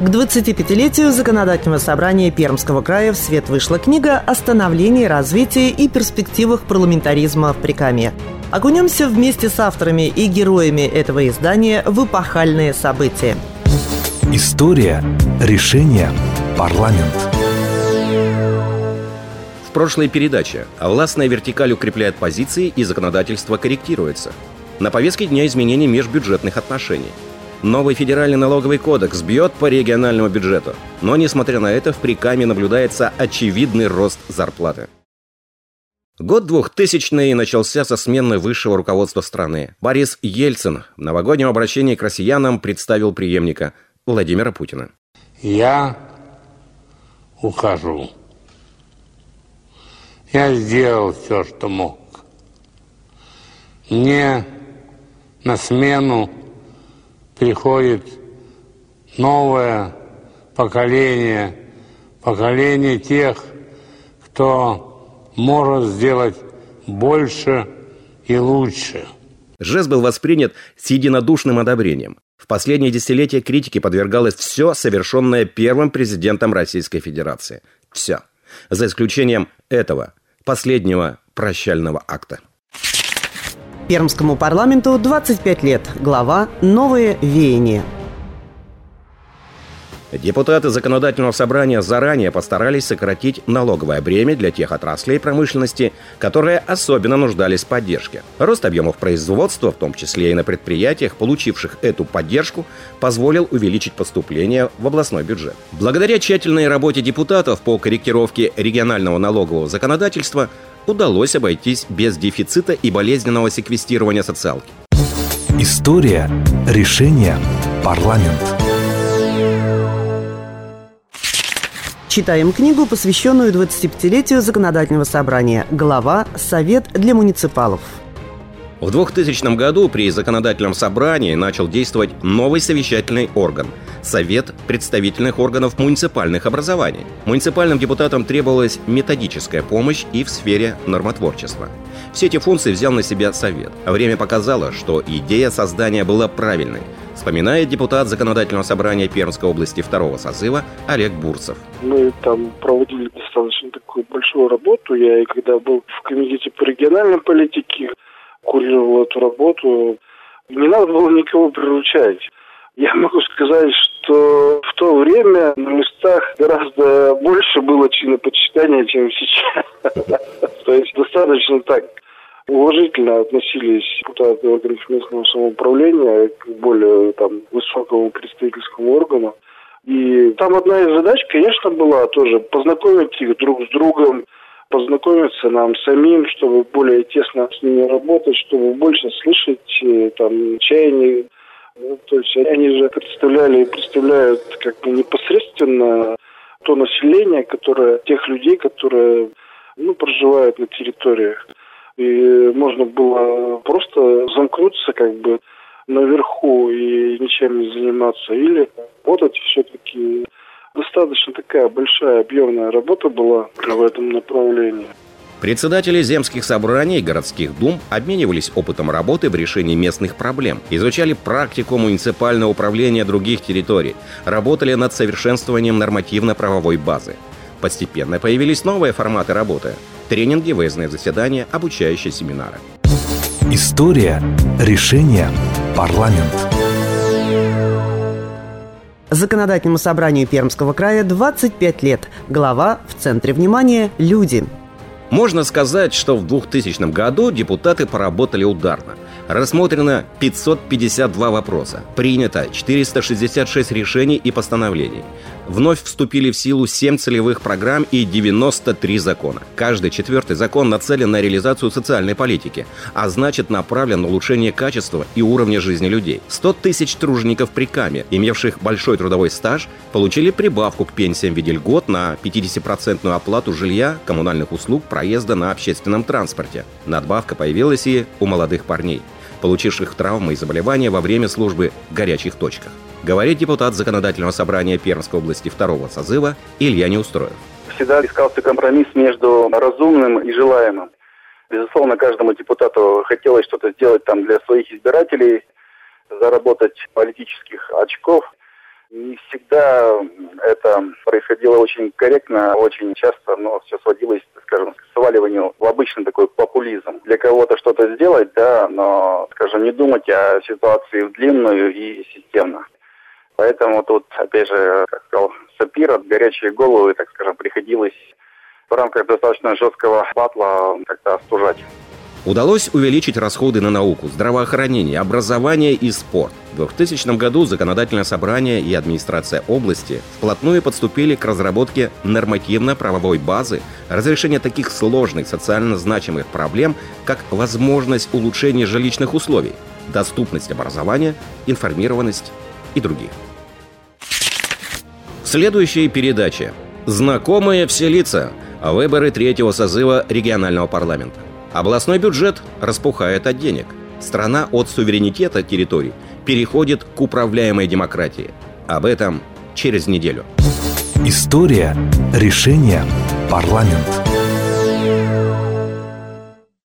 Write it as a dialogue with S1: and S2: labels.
S1: К 25-летию Законодательного собрания Пермского края в свет вышла книга о становлении, развитии и перспективах парламентаризма в Прикамье. Окунемся вместе с авторами и героями этого издания в эпохальные события.
S2: История, решение, парламент.
S3: В прошлой передаче властная вертикаль укрепляет позиции и законодательство корректируется. На повестке дня изменений межбюджетных отношений. Новый федеральный налоговый кодекс бьет по региональному бюджету. Но, несмотря на это, в Прикаме наблюдается очевидный рост зарплаты. Год 2000 начался со смены высшего руководства страны. Борис Ельцин в новогоднем обращении к россиянам представил преемника Владимира Путина.
S4: Я ухожу. Я сделал все, что мог. Мне на смену приходит новое поколение, поколение тех, кто может сделать больше и лучше.
S3: Жест был воспринят с единодушным одобрением. В последние десятилетия критике подвергалось все, совершенное первым президентом Российской Федерации. Все. За исключением этого, последнего прощального акта.
S1: Пермскому парламенту 25 лет. Глава «Новые веяния».
S3: Депутаты законодательного собрания заранее постарались сократить налоговое бремя для тех отраслей промышленности, которые особенно нуждались в поддержке. Рост объемов производства, в том числе и на предприятиях, получивших эту поддержку, позволил увеличить поступления в областной бюджет. Благодаря тщательной работе депутатов по корректировке регионального налогового законодательства удалось обойтись без дефицита и болезненного секвестирования социалки.
S2: История, решение, парламент.
S1: Читаем книгу, посвященную 25-летию законодательного собрания. Глава «Совет для муниципалов».
S3: В 2000 году при законодательном собрании начал действовать новый совещательный орган – Совет представительных органов муниципальных образований. Муниципальным депутатам требовалась методическая помощь и в сфере нормотворчества. Все эти функции взял на себя Совет. Время показало, что идея создания была правильной – вспоминает депутат Законодательного собрания Пермской области второго созыва Олег Бурцев.
S5: Мы там проводили достаточно такую большую работу. Я и когда был в комитете по региональной политике, курировал эту работу. Не надо было никого приручать. Я могу сказать, что в то время на местах гораздо больше было чинопочитания, чем сейчас. То есть достаточно так уважительно относились депутаты органов местного самоуправления к более там, высокому представительскому органу. И там одна из задач, конечно, была тоже познакомить их друг с другом, познакомиться нам самим, чтобы более тесно с ними работать, чтобы больше слышать э, там чаяния. Ну, то есть они же представляли и представляют как бы непосредственно то население, которое, тех людей, которые ну, проживают на территориях и можно было просто замкнуться как бы наверху и ничем не заниматься, или работать все-таки достаточно такая большая объемная работа была в этом направлении.
S3: Председатели земских собраний и городских дум обменивались опытом работы в решении местных проблем, изучали практику муниципального управления других территорий, работали над совершенствованием нормативно-правовой базы. Постепенно появились новые форматы работы – тренинги, выездные заседания, обучающие семинары.
S2: История, решение, парламент.
S1: Законодательному собранию Пермского края 25 лет. Глава в центре внимания – люди.
S3: Можно сказать, что в 2000 году депутаты поработали ударно. Рассмотрено 552 вопроса. Принято 466 решений и постановлений. Вновь вступили в силу 7 целевых программ и 93 закона. Каждый четвертый закон нацелен на реализацию социальной политики, а значит направлен на улучшение качества и уровня жизни людей. 100 тысяч тружеников при КАМе, имевших большой трудовой стаж, получили прибавку к пенсиям в виде льгот на 50% оплату жилья, коммунальных услуг, проезда на общественном транспорте. Надбавка появилась и у молодых парней получивших травмы и заболевания во время службы в горячих точках. Говорит депутат Законодательного собрания Пермской области второго созыва Илья Неустроев.
S6: Всегда искался компромисс между разумным и желаемым. Безусловно, каждому депутату хотелось что-то сделать там для своих избирателей, заработать политических очков. Не всегда это происходило очень корректно, очень часто, но все сводилось, скажем, к сваливанию в обычный такой популизм. Для кого-то что-то сделать, да, но, скажем, не думать о ситуации в длинную и системно. Поэтому тут, опять же, как сказал Сапира, горячие головы, так скажем, приходилось в рамках достаточно жесткого батла как-то остужать.
S3: Удалось увеличить расходы на науку, здравоохранение, образование и спорт. В 2000 году Законодательное собрание и администрация области вплотную подступили к разработке нормативно-правовой базы разрешения таких сложных социально значимых проблем, как возможность улучшения жилищных условий, доступность образования, информированность и других. Следующая передача. Знакомые все лица. Выборы третьего созыва регионального парламента. Областной бюджет распухает от денег. Страна от суверенитета территорий переходит к управляемой демократии. Об этом через неделю.
S2: История решения парламент.